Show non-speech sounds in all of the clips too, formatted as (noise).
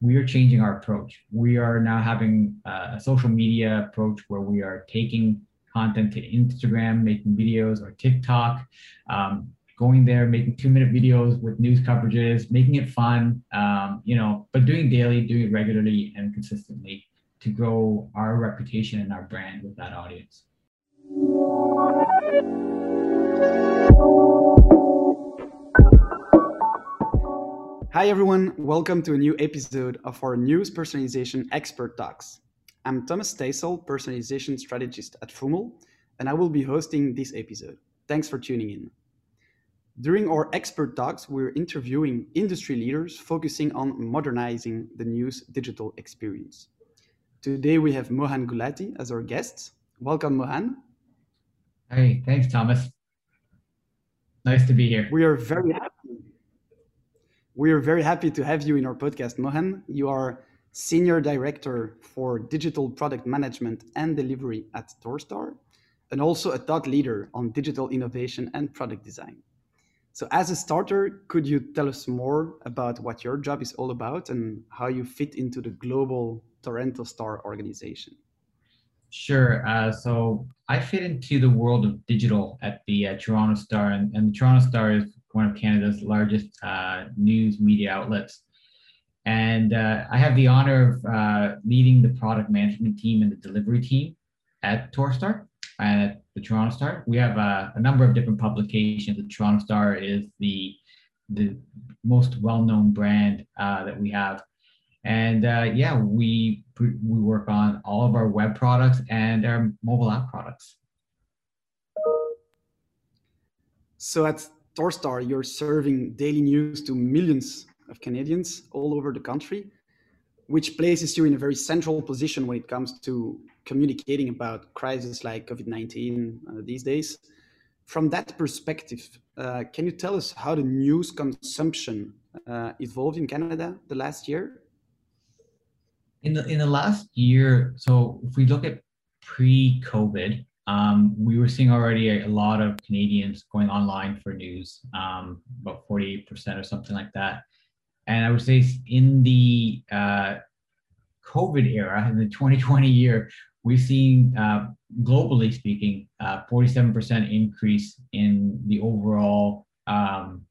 we are changing our approach. We are now having uh, a social media approach where we are taking content to Instagram, making videos or TikTok, um, going there, making two minute videos with news coverages, making it fun, um, you know, but doing daily, doing regularly and consistently to grow our reputation and our brand with that audience. Hi, everyone. Welcome to a new episode of our News Personalization Expert Talks. I'm Thomas Steisel, Personalization Strategist at Froomle, and I will be hosting this episode. Thanks for tuning in. During our expert talks, we're interviewing industry leaders focusing on modernizing the news digital experience. Today, we have Mohan Gulati as our guest. Welcome, Mohan. Hey, thanks, Thomas. Nice to be here. We are very happy we are very happy to have you in our podcast, Mohan. You are Senior Director for Digital Product Management and Delivery at Torstar, and also a thought leader on digital innovation and product design. So, as a starter, could you tell us more about what your job is all about and how you fit into the global Toronto Star organization? Sure. Uh, so I fit into the world of digital at the uh, Toronto Star, and, and the Toronto Star is one of Canada's largest uh, news media outlets. And uh, I have the honor of uh, leading the product management team and the delivery team at Torstar and at the Toronto Star. We have uh, a number of different publications. The Toronto Star is the the most well-known brand uh, that we have. And uh, yeah, we we work on all of our web products and our mobile app products. So at Torstar, you're serving daily news to millions of Canadians all over the country, which places you in a very central position when it comes to communicating about crises like COVID 19 uh, these days. From that perspective, uh, can you tell us how the news consumption uh, evolved in Canada the last year? In the in the last year, so if we look at pre-COVID, um, we were seeing already a, lot of Canadians going online for news, um, about 48% or something like that. And I would say in the uh, COVID era, in the 2020 year, we've seen, uh, globally speaking, uh, 47% increase in the overall um,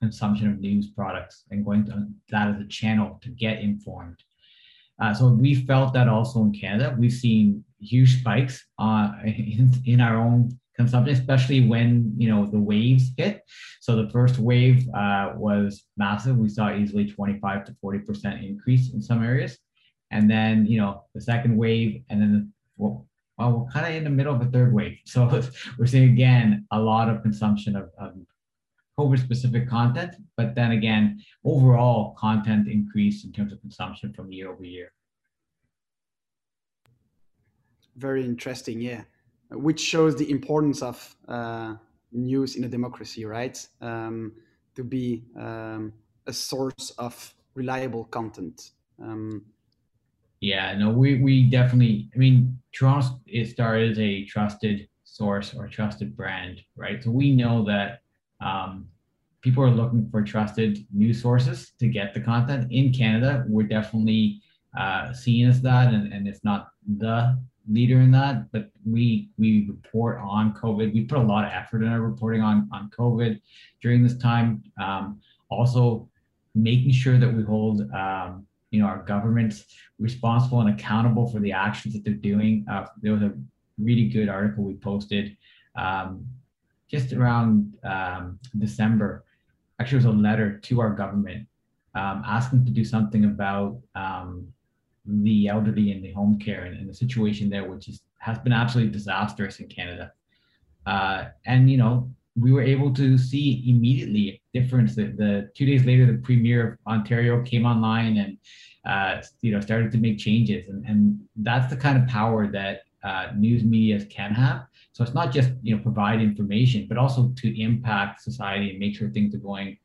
consumption of news products and going to that as a channel to get informed. Uh, so we felt that also in Canada. We've seen huge spikes uh, in, in our own consumption, especially when you know the waves hit. So the first wave uh, was massive. We saw easily 25 to 40 percent increase in some areas, and then you know the second wave, and then well, well we're kind of in the middle of a third wave. (laughs) So we're seeing again a lot of consumption of, of COVID specific content, but then again, overall content increase in terms of consumption from year over year. Very interesting, yeah. Which shows the importance of uh, news in a democracy, right? Um, to be um, a source of reliable content. Um, yeah, no, we, we definitely, I mean, Star is a trusted source or trusted brand, right? So we know that um, people are looking for trusted news sources to get the content. In Canada, we're definitely uh, seen as that, and, and it's not the leader in that, but we we report on COVID. We put a lot of effort in our reporting on on COVID during this time. Um, also, making sure that we hold um, you know our governments responsible and accountable for the actions that they're doing. Uh, there was a really good article we posted um, just around um, December. Actually, it was a letter to our government um, asking to do something about um, the elderly and the home care and, and, the situation there, which is has been absolutely disastrous in Canada. Uh, and you know, we were able to see immediately a difference. The, the two days later, the premier of Ontario came online and uh, you know started to make changes, and, and that's the kind of power that uh, news media can have. So it's not just you know provide information, but also to impact society and make sure things are going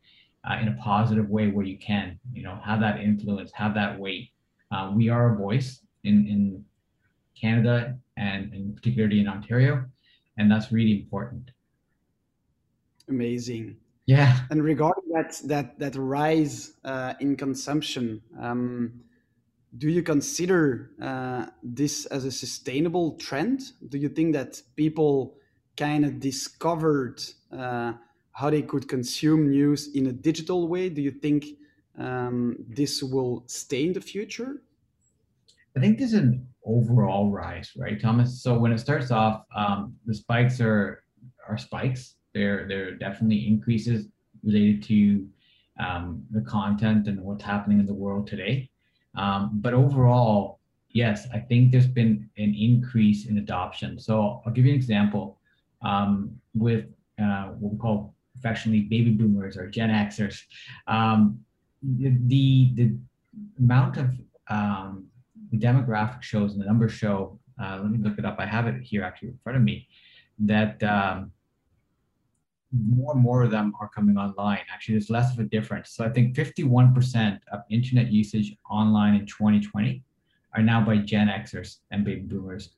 uh, in a positive way where you can. You know, have that influence, have that weight. Uh, we are a voice in, in Canada and, and particularly in Ontario, and that's really important. Amazing. Yeah. And regarding that that that rise uh, in consumption, um, do you consider uh, this as a sustainable trend? Do you think that people kind of discovered uh, how they could consume news in a digital way? Do you think um, this will stay in the future? I think there's an overall rise, right, Thomas? So when it starts off, um, the spikes are are spikes. They're they're definitely increases related to um, the content and what's happening in the world today. Um, but overall, yes, I think there's been an increase in adoption. So I'll give you an example um, with uh, what we call professionally baby boomers or Gen Xers. Um, the, the amount of um, demographic shows and the numbers show, uh, let me look it up. I have it here actually in front of me, that um, more and more of them are coming online. Actually, there's less of a difference. So I think 51% of internet usage online in 2020 are now by Gen Xers and baby boomers.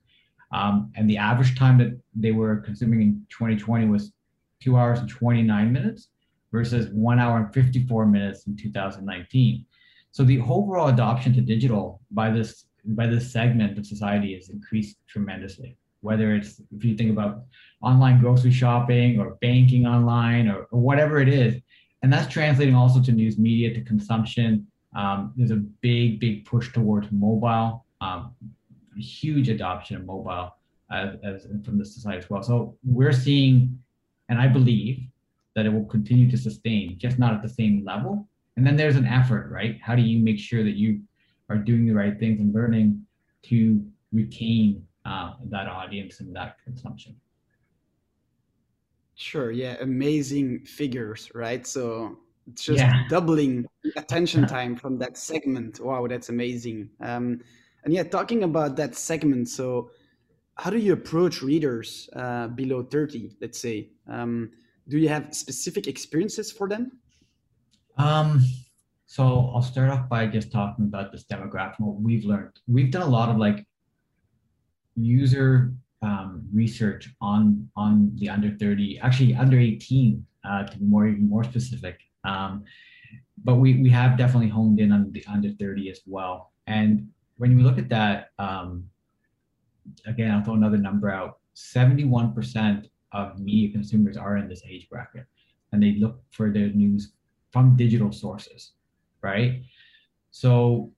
Um, and the average time that they were consuming in 2020 was two hours and 29 minutes versus one hour and 54 minutes in 2019. So the overall adoption to digital by this by this segment of society has increased tremendously whether it's if you think about online grocery shopping or banking online or, or whatever it is. And that's translating also to news media, to consumption. Um, there's a big, big push towards mobile, um, huge adoption of mobile as, as from the society as well. So we're seeing, and I believe that it will continue to sustain, just not at the same level. And then there's an effort, right? How do you make sure that you are doing the right things and learning to retain uh, that audience and that consumption. Sure. Yeah. Amazing figures, right? So just yeah. doubling (laughs) attention time from that segment. Wow, that's amazing. Um, and yeah, talking about that segment, so how do you approach readers uh, below 30, let's say? Um, do you have specific experiences for them? Um, so I'll start off by just talking about this demographic, what we've learned. We've done a lot of like user um, research on on the under 30, actually under 18, uh, to be more even more specific. Um, but we we have definitely honed in on the under 30 as well. And when you look at that, um, again, I'll throw another number out. 71% of media consumers are in this age bracket, and they look for their news from digital sources, right? So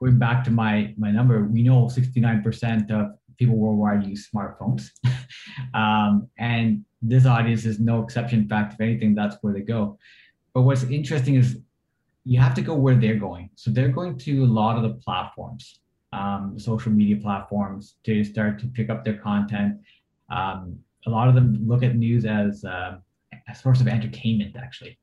going back to my my number, we know 69% of people worldwide use smartphones. (laughs) um, and this audience is no exception. In fact, if anything, that's where they go. But what's interesting is you have to go where they're going. So they're going to a lot of the platforms, um, social media platforms, to start to pick up their content. Um, a lot of them look at news as uh, a source of entertainment, actually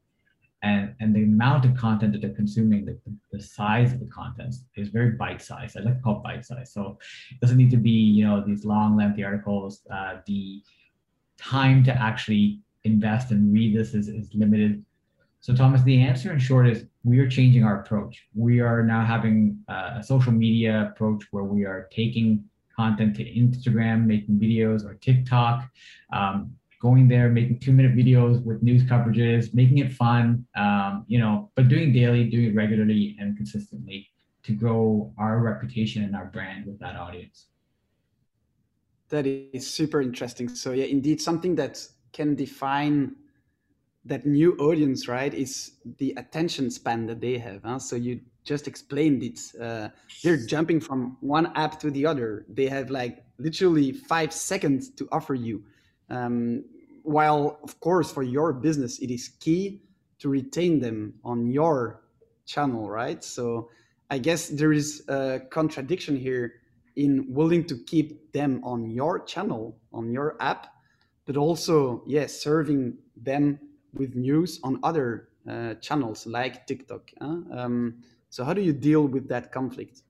and and the amount of content that they're consuming, the, the size of the content is very bite sized. I like to call it bite sized. So it doesn't need to be you know these long lengthy articles. Uh, the time to actually invest and read this is, is limited. So Thomas, the answer in short is we are changing our approach. We are now having uh, a social media approach where we are taking content to Instagram, making videos or TikTok. Um, going there, making two minute videos with news coverages, making it fun, um, you know, but doing daily, doing regularly and consistently to grow our reputation and our brand with that audience. That is super interesting. So yeah, indeed, something that can define that new audience, right, is the attention span that they have. Huh? So you just explained it. Uh, they're jumping from one app to the other. They have like literally five seconds to offer you. Um, while, of course, for your business, it is key to retain them on your channel, right? So I guess there is a contradiction here in willing to keep them on your channel, on your app, but also, yes, serving them with news on other uh, channels like TikTok. Huh? Um, so how do you deal with that conflict?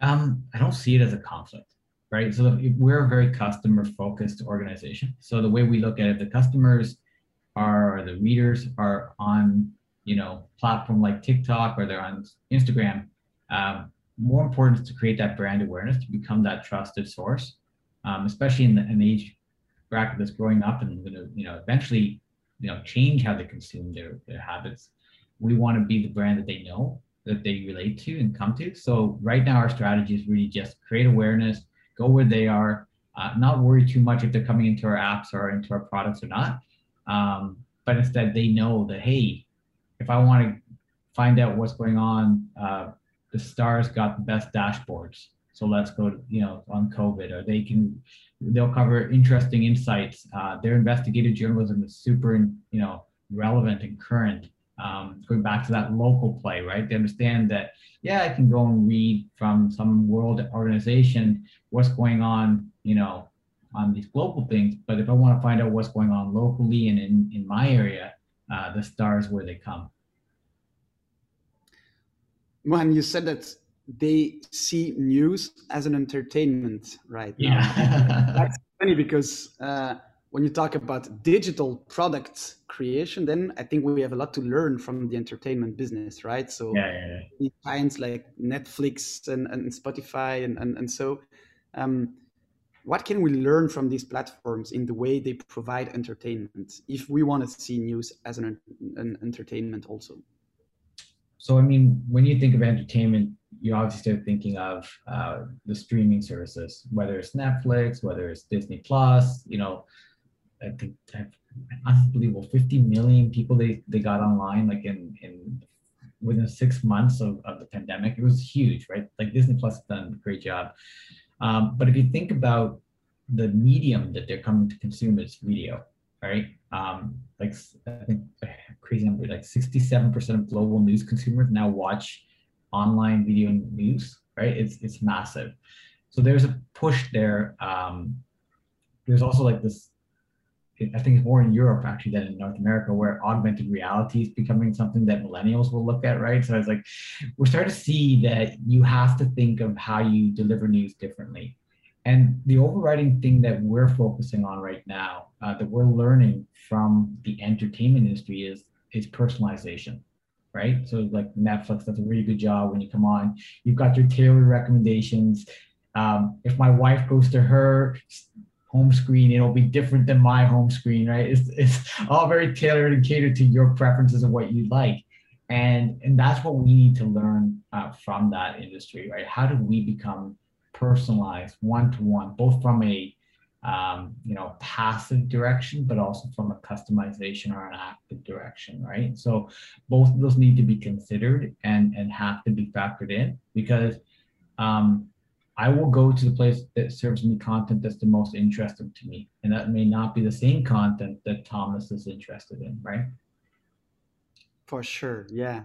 Um, I don't see it as a conflict right? So we're a very customer focused organization. So the way we look at it, the customers are the readers are on you know platform like TikTok or they're on Instagram. Um, more important is to create that brand awareness to become that trusted source, um, especially in the, in the age bracket that's growing up and going to you know eventually you know change how they consume their their habits. We want to be the brand that they know that they relate to and come to. So right now our strategy is really just create awareness, go where they are, uh, not worry too much if they're coming into our apps or into our products or not. Um, but instead they know that hey, if I want to find out what's going on, uh, the stars got the best dashboards. So let's go, you know, on COVID, or they can, they'll cover interesting insights. Uh, their investigative journalism is super, you know, relevant and current. Um, going back to that local play, right? They understand that, yeah, I can go and read from some world organization what's going on, you know, on these global things. But if I want to find out what's going on locally and in, in my area, uh, the stars where they come. Mohan, you said that they see news as an entertainment right now. Yeah. (laughs) That's funny because uh, when you talk about digital product creation, then I think we have a lot to learn from the entertainment business, right? So yeah, yeah, yeah. clients like Netflix and, and Spotify and, and, and so um, what can we learn from these platforms in the way they provide entertainment if we want to see news as an, an entertainment also? So, I mean, when you think of entertainment, you obviously start thinking of uh, the streaming services, whether it's Netflix, whether it's Disney Plus. You know, I think unbelievable 50 million people they, they got online like in in within six months of, of the pandemic. It was huge, right? Like Disney Plus done a great job. Um, but if you think about the medium that they're coming to consume, it's video, right? Um, like I think crazy number, like 67% of global news consumers now watch online video news, right? It's it's massive. So there's a push there. Um, there's also like this, I think it's more in Europe actually than in North America, where augmented reality is becoming something that millennials will look at, right? So it's like we're starting to see that you have to think of how you deliver news differently. And the overriding thing that we're focusing on right now, uh, that we're learning from the entertainment industry, is is personalization, right? So like Netflix does a really good job when you come on. You've got your tailored recommendations. Um, if my wife goes to her home screen, it'll be different than my home screen, right? It's, it's all very tailored and catered to your preferences and what you like. And, and that's what we need to learn uh, from that industry, right? How do we become personalized one to one, both from a um, you know, passive direction, but also from a customization or an active direction, right? So both of those need to be considered and and have to be factored in because um, I will go to the place that serves me content that's the most interesting to me, and that may not be the same content that Thomas is interested in, right? For sure, yeah.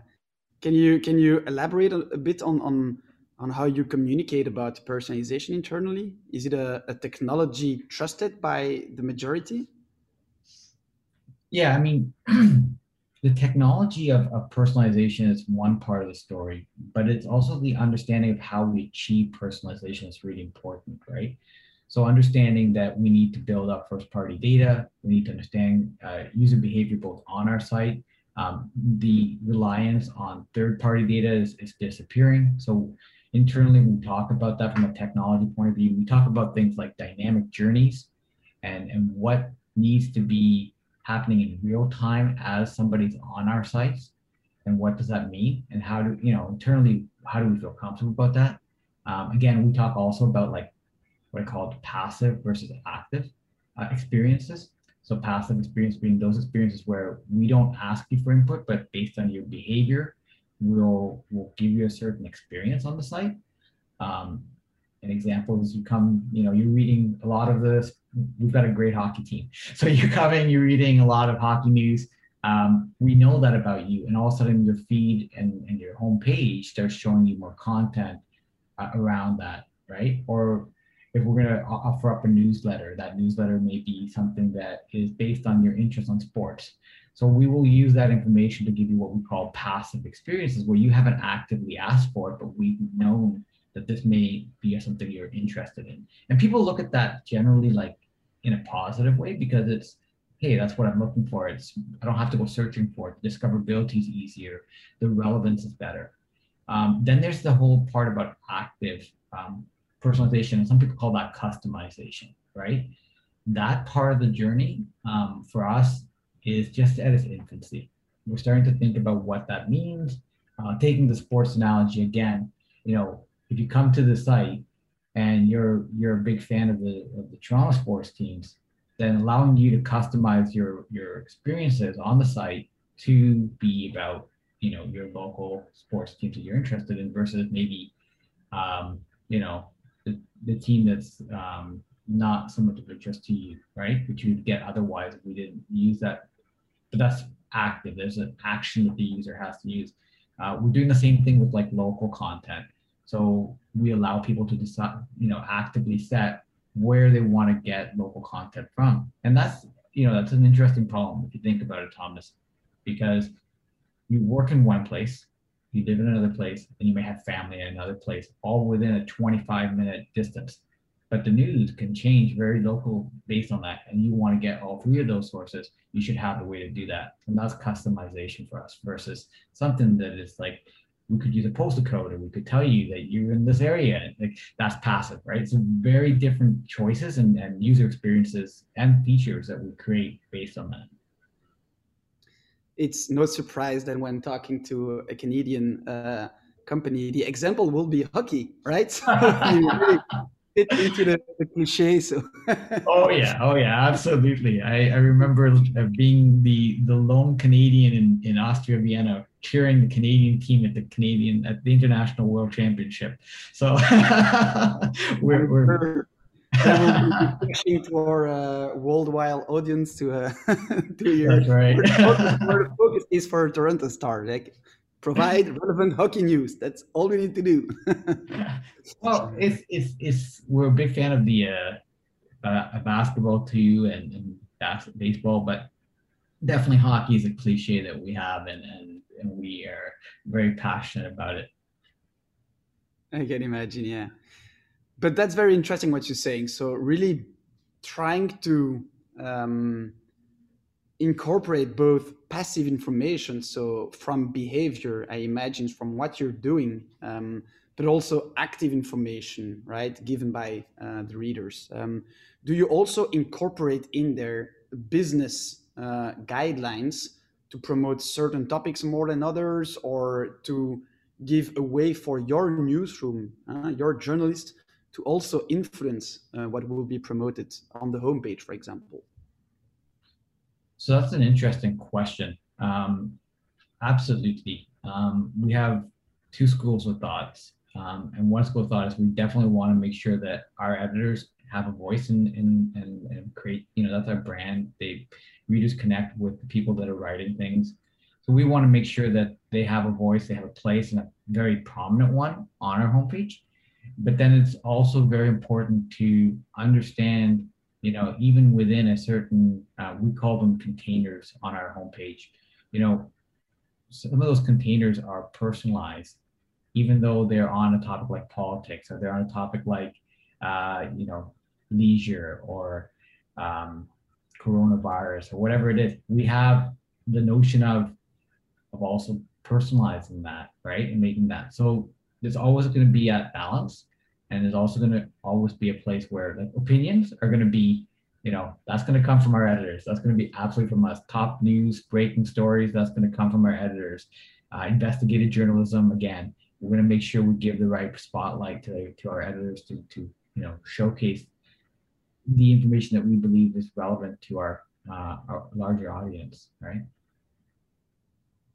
Can you can you elaborate a, a bit on on on how you communicate about personalization internally? Is it a, a technology trusted by the majority? Yeah, I mean, (clears throat) the technology of, of personalization is one part of the story, but it's also the understanding of how we achieve personalization is really important, right? So understanding that we need to build up first party data, we need to understand uh, user behavior both on our site. Um, the reliance on third party data is, is disappearing. So internally we talk about that from a technology point of view we talk about things like dynamic journeys and and what needs to be happening in real time as somebody's on our sites and what does that mean and how do you know internally how do we feel comfortable about that um, again we talk also about like what i call passive versus active uh, experiences so passive experience being those experiences where we don't ask you for input but based on your behavior we'll will give you a certain experience on the site. Um, an example is you come, you know, you're reading a lot of this. We've got a great hockey team, (laughs) so you come in, you're reading a lot of hockey news. Um, we know that about you, and all of a sudden your feed and, and your homepage starts showing you more content uh, around that, right? Or if we're going to offer up a newsletter, that newsletter may be something that is based on your interest on sports. So we will use that information to give you what we call passive experiences, where you haven't actively asked for it, but we've known that this may be something you're interested in. And people look at that generally like in a positive way because it's, hey, that's what I'm looking for. It's I don't have to go searching for it. Discoverability is easier. The relevance is better. Um, then there's the whole part about active um, personalization, some people call that customization, right? That part of the journey um, for us is just at its infancy. We're starting to think about what that means. Uh, taking the sports analogy again, you know, if you come to the site and you're you're a big fan of the of the Toronto sports teams, then allowing you to customize your your experiences on the site to be about you know your local sports teams that you're interested in versus maybe um, you know the, the team that's um, not so much of interest to you, right? Which you would get otherwise if we didn't use that. But that's active. There's an action that the user has to use. Uh, we're doing the same thing with like local content. So we allow people to decide, you know, actively set where they want to get local content from. And that's, you know, that's an interesting problem if you think about it, Thomas, because you work in one place, you live in another place, and you may have family in another place, all within a 25 minute distance. But the news can change very local based on that. And you want to get all three of those sources, you should have a way to do that. And that's customization for us versus something that is like, we could use a postal code or we could tell you that you're in this area. Like that's passive, right? So very different choices and, and user experiences and features that we create based on that. It's no surprise that when talking to a Canadian uh, company, the example will be hockey, right? (laughs) So fit into the, the cliche. So. (laughs) oh yeah, oh yeah, absolutely. I, I remember uh, being the the lone Canadian in, in Austria Vienna cheering the Canadian team at the Canadian at the International World Championship. So (laughs) we're, we're pushing to our uh, worldwide audience to uh, (laughs) to your That's right. where the focus is for Toronto Star. Like provide (laughs) relevant hockey news. That's all we need to do. (laughs) well, it's, it's, it's, we're a big fan of the uh, uh, basketball too and, and bas- baseball, but definitely hockey is a cliche that we have and, and, and we are very passionate about it. I can imagine, yeah. But that's very interesting what you're saying. So really trying to um, incorporate both passive information, so from behavior, I imagine from what you're doing, um, but also active information, right, given by uh, the readers. Um, do you also incorporate in there business uh, guidelines to promote certain topics more than others, or to give a way for your newsroom, uh, your journalist, to also influence uh, what will be promoted on the homepage, for example? So that's an interesting question. Um, absolutely. Um, we have two schools of thoughts. Um, and one school of thought is we definitely want to make sure that our editors have a voice and and, and create, you know, that's our brand. They readers connect with the people that are writing things. So we want to make sure that they have a voice, they have a place and a very prominent one on our homepage. But then it's also very important to understand you know, even within a certain, uh, we call them containers on our homepage, you know, some of those containers are personalized, even though they're on a topic like politics or they're on a topic like, uh, you know, leisure or um, coronavirus or whatever it is. We have the notion of of also personalizing that, right, and making that. So there's always going to be a balance and there's also going to always be a place where like opinions are going to be you know that's going to come from our editors. That's going to be absolutely from us. Top news breaking stories that's going to come from our editors. Uh, investigative journalism again we're going to make sure we give the right spotlight to, to our editors to, to you know showcase the information that we believe is relevant to our, uh, our larger audience right?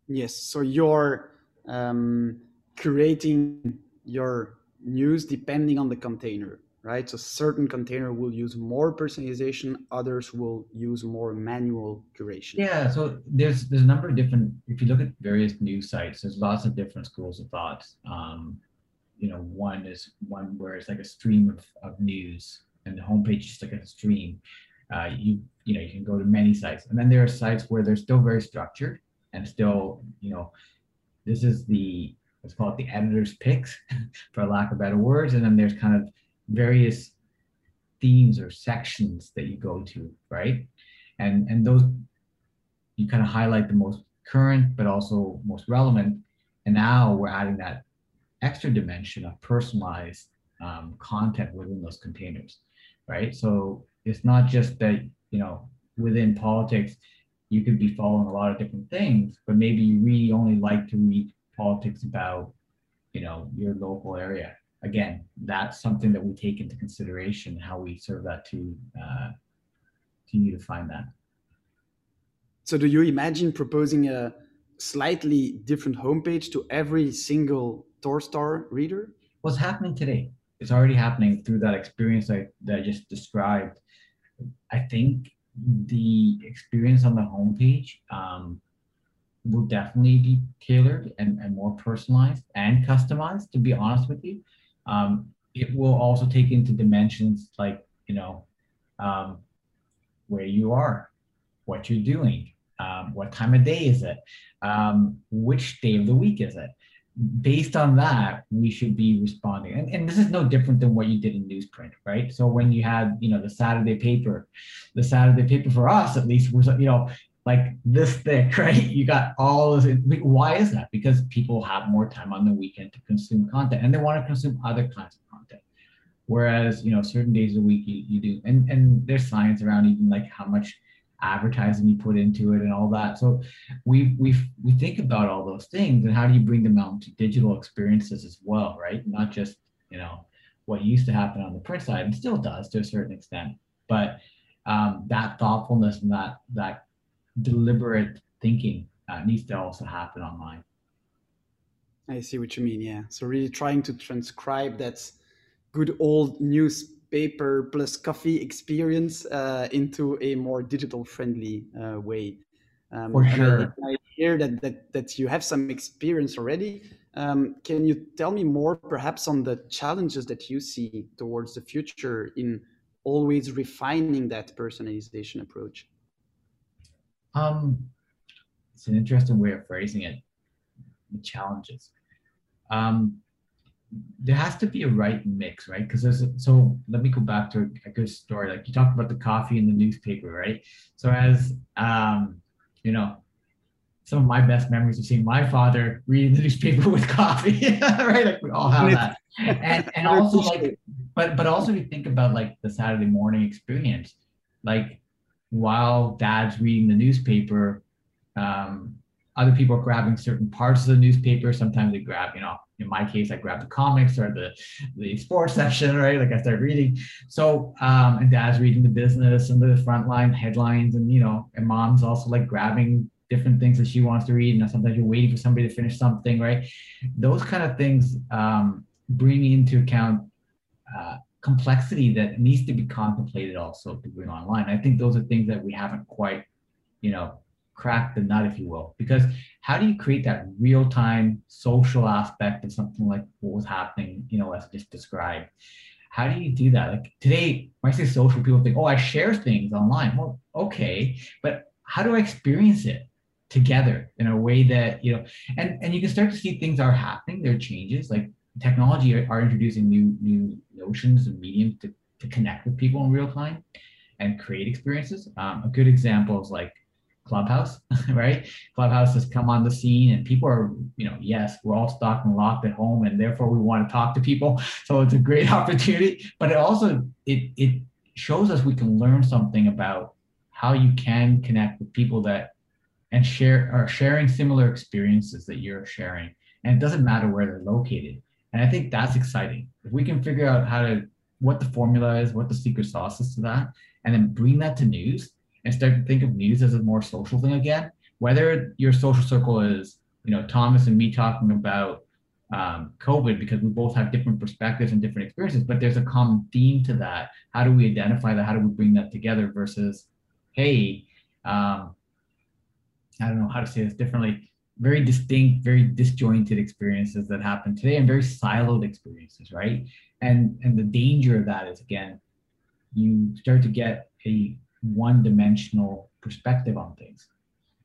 Yes. So you're um, creating your news depending on the container, right? So certain container will use more personalization, others will use more manual curation. Yeah, so there's there's a number of different. If you look at various news sites, there's lots of different schools of thought. Um, you know, one is one where it's like a stream of, of news, and the homepage is like a stream. Uh, you you know you can go to many sites, and then there are sites where they're still very structured and still you know this is the let's call it the editor's picks, (laughs) for lack of better words. And then there's kind of various themes or sections that you go to, right? And and those you kind of highlight the most current, but also most relevant. And now we're adding that extra dimension of personalized um, content within those containers, right? So it's not just that you know within politics you could be following a lot of different things, but maybe you really only like to read politics about, you know, your local area. Again, that's something that we take into consideration how we serve that to uh, to you to find that. So, do you imagine proposing a slightly different homepage to every single Torstar reader? What's happening today? It's already happening through that experience I, that I just described. I think the experience on the homepage um, will definitely be tailored and, and more personalized and customized, to be honest with you. Um, it will also take into dimensions like, you know, um, where you are, what you're doing, um, what time of day is it, um, which day of the week is it. Based on that, we should be responding. And, and this is no different than what you did in newsprint, right? So when you had, you know, the Saturday paper, the Saturday paper for us at least was, you know, like this thick, (laughs) right? You got all this. Why is that? Because people have more time on the weekend to consume content and they want to consume other kinds of content. Whereas, you know, certain days of the week you, you do, and, and there's science around even like how much advertising you put into it and all that. So we we we think about all those things and how do you bring them out to digital experiences as well, right? Not just you know what used to happen on the print side and still does to a certain extent, but um, that thoughtfulness and that that deliberate thinking uh, needs to also happen online. I see what you mean. Yeah. So really trying to transcribe that good old news paper plus coffee experience uh, into a more digital friendly uh, way. Um, For sure. I, I, hear that, that, that you have some experience already. Um, can you tell me more perhaps on the challenges that you see towards the future in always refining that personalization approach? Um, it's an interesting way of phrasing it. The challenges. Um, there has to be a right mix, right? Because there's a, so let me go back to a, good story. Like you talked about the coffee in the newspaper, right? So as um, you know, some of my best memories of seeing my father reading the (laughs) newspaper with coffee, (laughs) right? Like we all have that. And and (laughs) also like but but also if you think about like the Saturday morning experience, like while dad's reading the newspaper, um, other people are grabbing certain parts of the newspaper. Sometimes they grab, you know, in my case, I grab the comics or the, the sports (laughs) section, right? Like I start reading. So, um, and dad's reading the business and the frontline headlines and, you know, and mom's also like grabbing different things that she wants to read. And sometimes you're waiting for somebody to finish something, right? Those kind of things um, bring into account uh, complexity that needs to be contemplated also to bring online. I think those are things that we haven't quite, you know, cracked the nut, if you will. Because how do you create that real time social aspect of something like what was happening, you know, as just described? How do you do that? Like today, when I say social, people think, oh, I share things online. Well, okay, but how do I experience it together in a way that, you know, and, and you can start to see things are happening, there are changes, like technology are, are introducing new new notions and mediums to, to connect with people in real time and create experiences. Um, a good example is like Clubhouse, (laughs) right? Clubhouse has come on the scene and people are, you know, yes, we're all stuck and locked at home and therefore we want to talk to people. (laughs) So it's a great (laughs) opportunity, but it also it it shows us we can learn something about how you can connect with people that and share are sharing similar experiences that you're sharing. And it doesn't matter where they're located. And I think that's exciting. If we can figure out how to what the formula is, what the secret sauce is to that, and then bring that to news, and start to think of news as a more social thing again. Whether your social circle is, you know, Thomas and me talking about um, COVID because we both have different perspectives and different experiences, but there's a common theme to that. How do we identify that? How do we bring that together versus, hey, um, I don't know how to say this differently. Very distinct, very disjointed experiences that happen today, and very siloed experiences, right? And and the danger of that is again, you start to get a one dimensional perspective on things.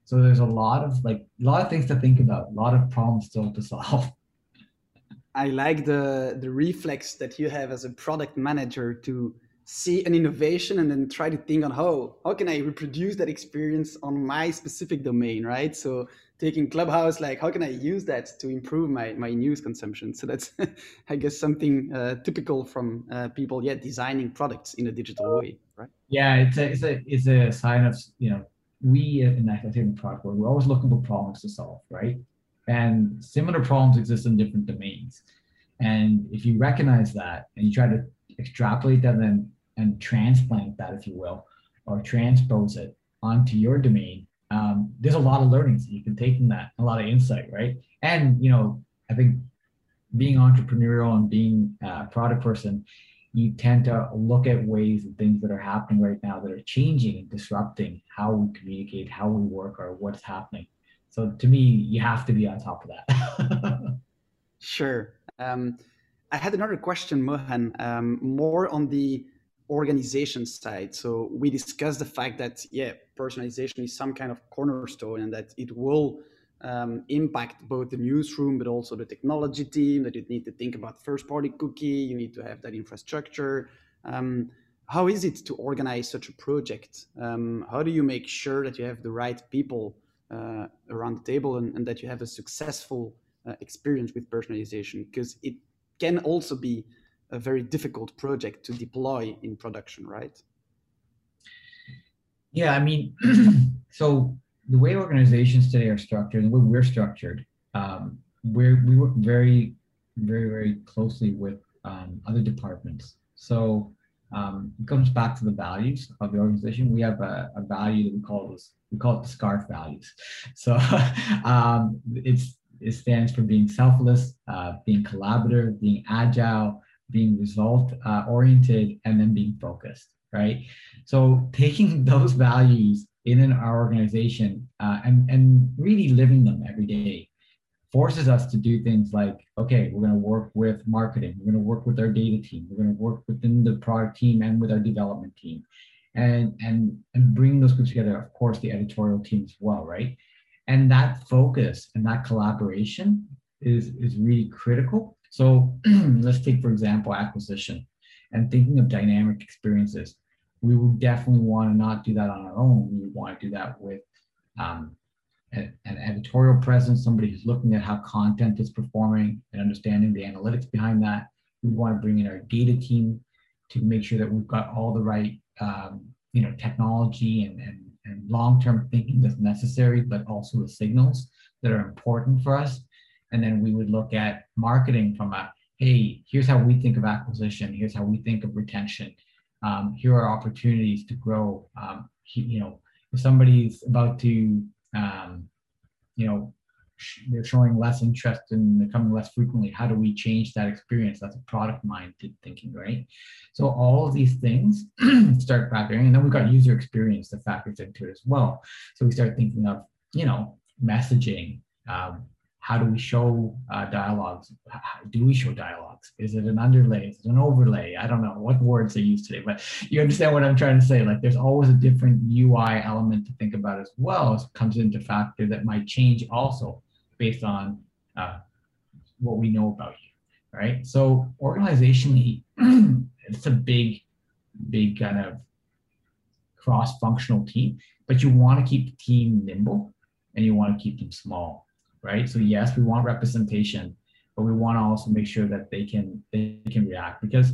So there's a lot of like a lot of things to think about, a lot of problems still to solve. (laughs) I like the the reflex that you have as a product manager to see an innovation and then try to think on how how can I reproduce that experience on my specific domain, right? So taking Clubhouse, like how can I use that to improve my my news consumption? So that's (laughs) I guess something uh, typical from uh, people yet designing products in a digital way, right? Yeah, it's a it's a it's a sign of you know we in in product world, we're always looking for problems to solve, right? And similar problems exist in different domains. And if you recognize that and you try to extrapolate that and, and transplant that, if you will, or transpose it onto your domain, um, there's a lot of learnings that you can take from that, a lot of insight, right? And you know, I think being entrepreneurial and being a product person, you tend to look at ways and things that are happening right now that are changing and disrupting how we communicate, how we work, or what's happening. So to me, you have to be on top of that. (laughs) sure. Um, I had another question, Mohan, um, more on the organization side. So we discussed the fact that yeah, personalization is some kind of cornerstone, and that it will um, impact both the newsroom but also the technology team. That you need to think about first-party cookie. You need to have that infrastructure. Um, how is it to organize such a project? Um, how do you make sure that you have the right people uh, around the table and, and, that you have a successful uh, experience with personalization? Because it can also be a very difficult project to deploy in production, right? Yeah, I mean, (clears throat) so the way organizations today are structured and the way we're structured, um, we're, we work very, very, very closely with um, other departments. So um, it comes back to the values of the organization. We have a, a value that we call this, we call it the SCARF values. (laughs) So um, it's it stands for being selfless, uh, being collaborative, being agile, being result uh, oriented, and then being focused, right? So taking (laughs) those values in our organization uh, and, and really living them every day forces us to do things like, okay, we're going to work with marketing, we're going to work with our data team, we're going to work within the product team and with our development team, and and and bring those groups together. Of course, the editorial team as well, right? And that focus and that collaboration is is really critical so (clears throat) let's take, for example, acquisition and thinking of dynamic experiences. We would definitely want to not do that on our own. We want to do that with um, an, an editorial presence, somebody who's looking at how content is performing and understanding the analytics behind that. We want to bring in our data team to make sure that we've got all the right, um, you know, technology and, and, and long-term thinking that's necessary, but also the signals that are important for us and then we would look at marketing from a, hey, here's how we think of acquisition. Here's how we think of retention. Um, here are opportunities to grow. Um, you know, if somebody's about to, um, you know, sh- they're showing less interest and they're coming less frequently, how do we change that experience? That's a product minded thinking, right? So all of these things (clears throat) start factoring, and then we've got user experience that factors into it as well. So we start thinking of, you know, messaging, um, how do we show uh, dialogues? Do we show dialogues? Is it an underlay? Is it an overlay? I don't know what words they use today, but you understand what I'm trying to say. Like there's always a different UI element to think about as well as comes into factor that might change also based on uh, what we know about you, right? So organizationally, (clears throat) it's a big, big kind of cross-functional team, but you want to keep the team nimble and you want to keep them small right? So yes, we want representation, but we want to also make sure that they can they can react because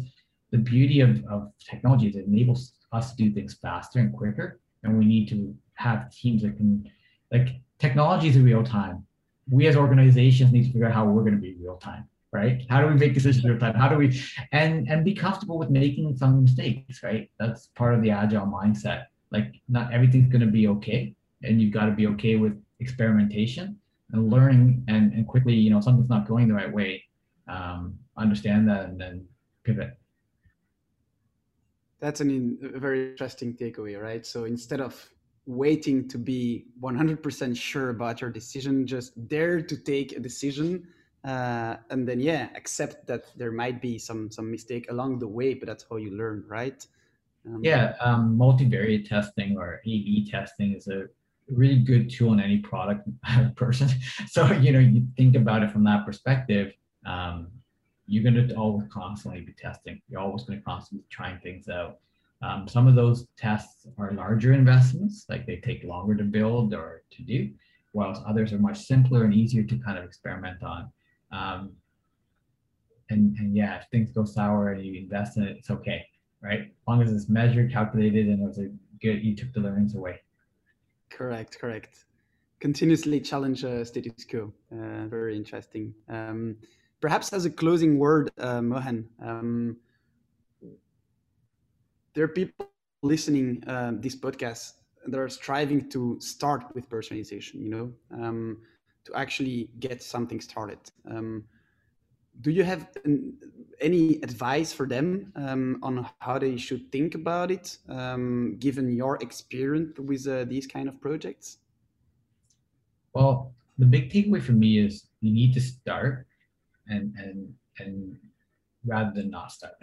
the beauty of, of technology is it enables us to do things faster and quicker, and we need to have teams that can like technology is real time. We as organizations need to figure out how we're going to be real time, right? How do we make decisions real time? How do we and and be comfortable with making some mistakes, right? That's part of the agile mindset. Like not everything's going to be okay, and you've got to be okay with experimentation and learning and, and quickly, you know, something's not going the right way, um, understand that and then pivot. That's an, a very interesting takeaway, right? So instead of waiting to be 100% sure about your decision, just dare to take a decision. Uh, and then, yeah, accept that there might be some some mistake along the way, but that's how you learn, right? Um, yeah, um, multivariate testing or A/B testing is a really good tool in any product (laughs) person. (laughs) So, you know, you think about it from that perspective, um, you're going to always constantly be testing. You're always going to constantly be trying things out. Um, some of those tests are larger investments, like they take longer to build or to do, whilst others are much simpler and easier to kind of experiment on. Um, and, and yeah, if things go sour and you invest in it, it's okay, right? As long as it's measured, calculated, and it was a good, you took the learnings away. Correct, correct. Continuously challenge uh, status quo. Uh, very interesting. Um, perhaps as a closing word, uh, Mohan, um, there are people listening um, this podcast that are striving to start with personalization. You know, um, to actually get something started. Um, do you have an, any advice for them um, on how they should think about it, um, given your experience with uh, these kind of projects? Well, the big takeaway for me is you need to start, and and and rather than not start.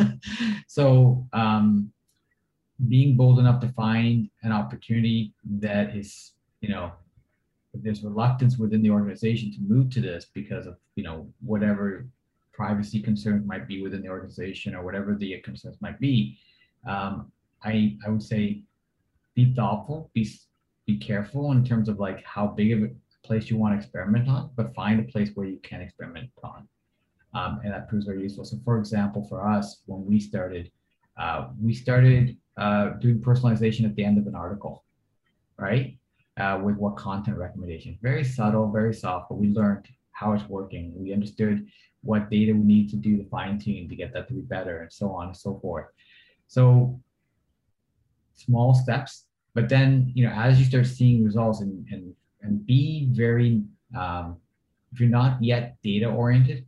(laughs) so um, being bold enough to find an opportunity that is, you know, there's reluctance within the organization to move to this because of you know whatever privacy concerns might be within the organization or whatever the concerns might be. Um, i i would say be thoughtful be be careful in terms of like how big of a place you want to experiment on but find a place where you can experiment on um, and that proves very useful. So for example for us when we started uh, we started uh, doing personalization at the end of an article right uh, with what content recommendations. Very subtle, very soft, but we learned how it's working. We understood what data we need to do to fine tune to get that to be better, and so on and so forth. So small steps, but then you know as you start seeing results and and and be very um, if you're not yet data oriented,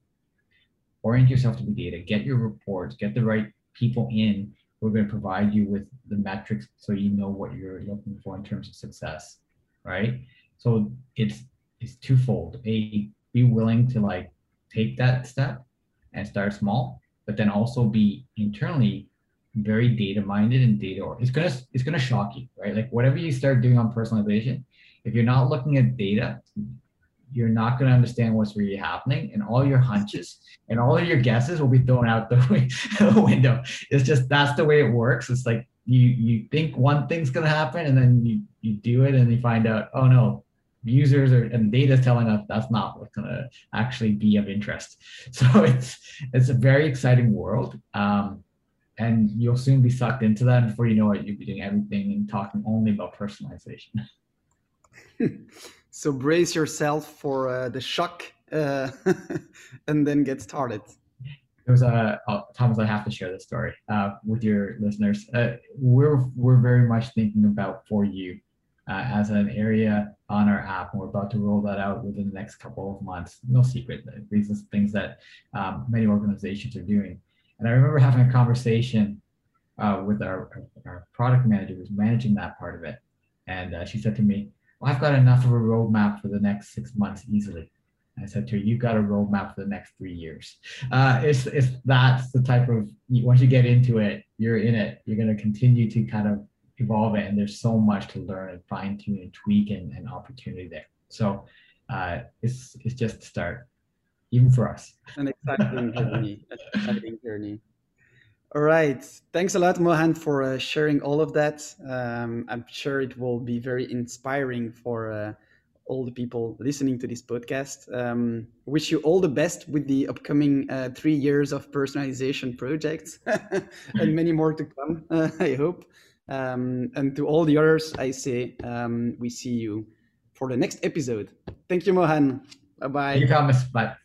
orient yourself to the data. Get your reports. Get the right people in. We're going to provide you with the metrics so you know what you're looking for in terms of success right? So it's it's twofold. A be willing to like take that step and start small, but then also be internally very data minded and data or it's gonna it's gonna shock you, right? Like whatever you start doing on personalization, if you're not looking at data, you're not going to understand what's really happening and all your hunches and all of your guesses will be thrown out the (laughs) window it's just that's the way it works it's like you you think one thing's going to happen and then you you do it and you find out oh no users are and data is telling us that's not what's going to actually be of interest. (laughs) So it's it's a very exciting world um, and you'll soon be sucked into that. Before you know it you'll be doing everything and talking only about personalization. (laughs) So brace yourself for uh, the shock uh, (laughs) and then get started it was uh, Thomas. I have to share this story uh, with your listeners. Uh, we're we're very much thinking about for you uh, as an area on our app, and we're about to roll that out within the next couple of months. No secret, these are things that um, many organizations are doing. And I remember having a conversation uh, with our our product manager who's managing that part of it, and uh, she said to me, "Well, I've got enough of a roadmap for the next six months easily." I said to her, you've got a roadmap for the next three years. Uh, it's, it's that's the type of, once you get into it, you're in it, you're going to continue to kind of evolve it. And there's so much to learn and fine tune and tweak and, and opportunity there. So uh, it's, it's just a start, even for us. An exciting (laughs) journey, an exciting journey. All right. Thanks a lot, Mohan, for uh, sharing all of that. Um, I'm sure it will be very inspiring for uh, all the people listening to this podcast. Um, wish you all the best with the upcoming uh, three years of personalization projects (laughs) and many more to come, uh, (laughs) I hope. Um, and to all the others, I say um, we see you for the next episode. Thank you, Mohan. Bye bye. You promise. Bye.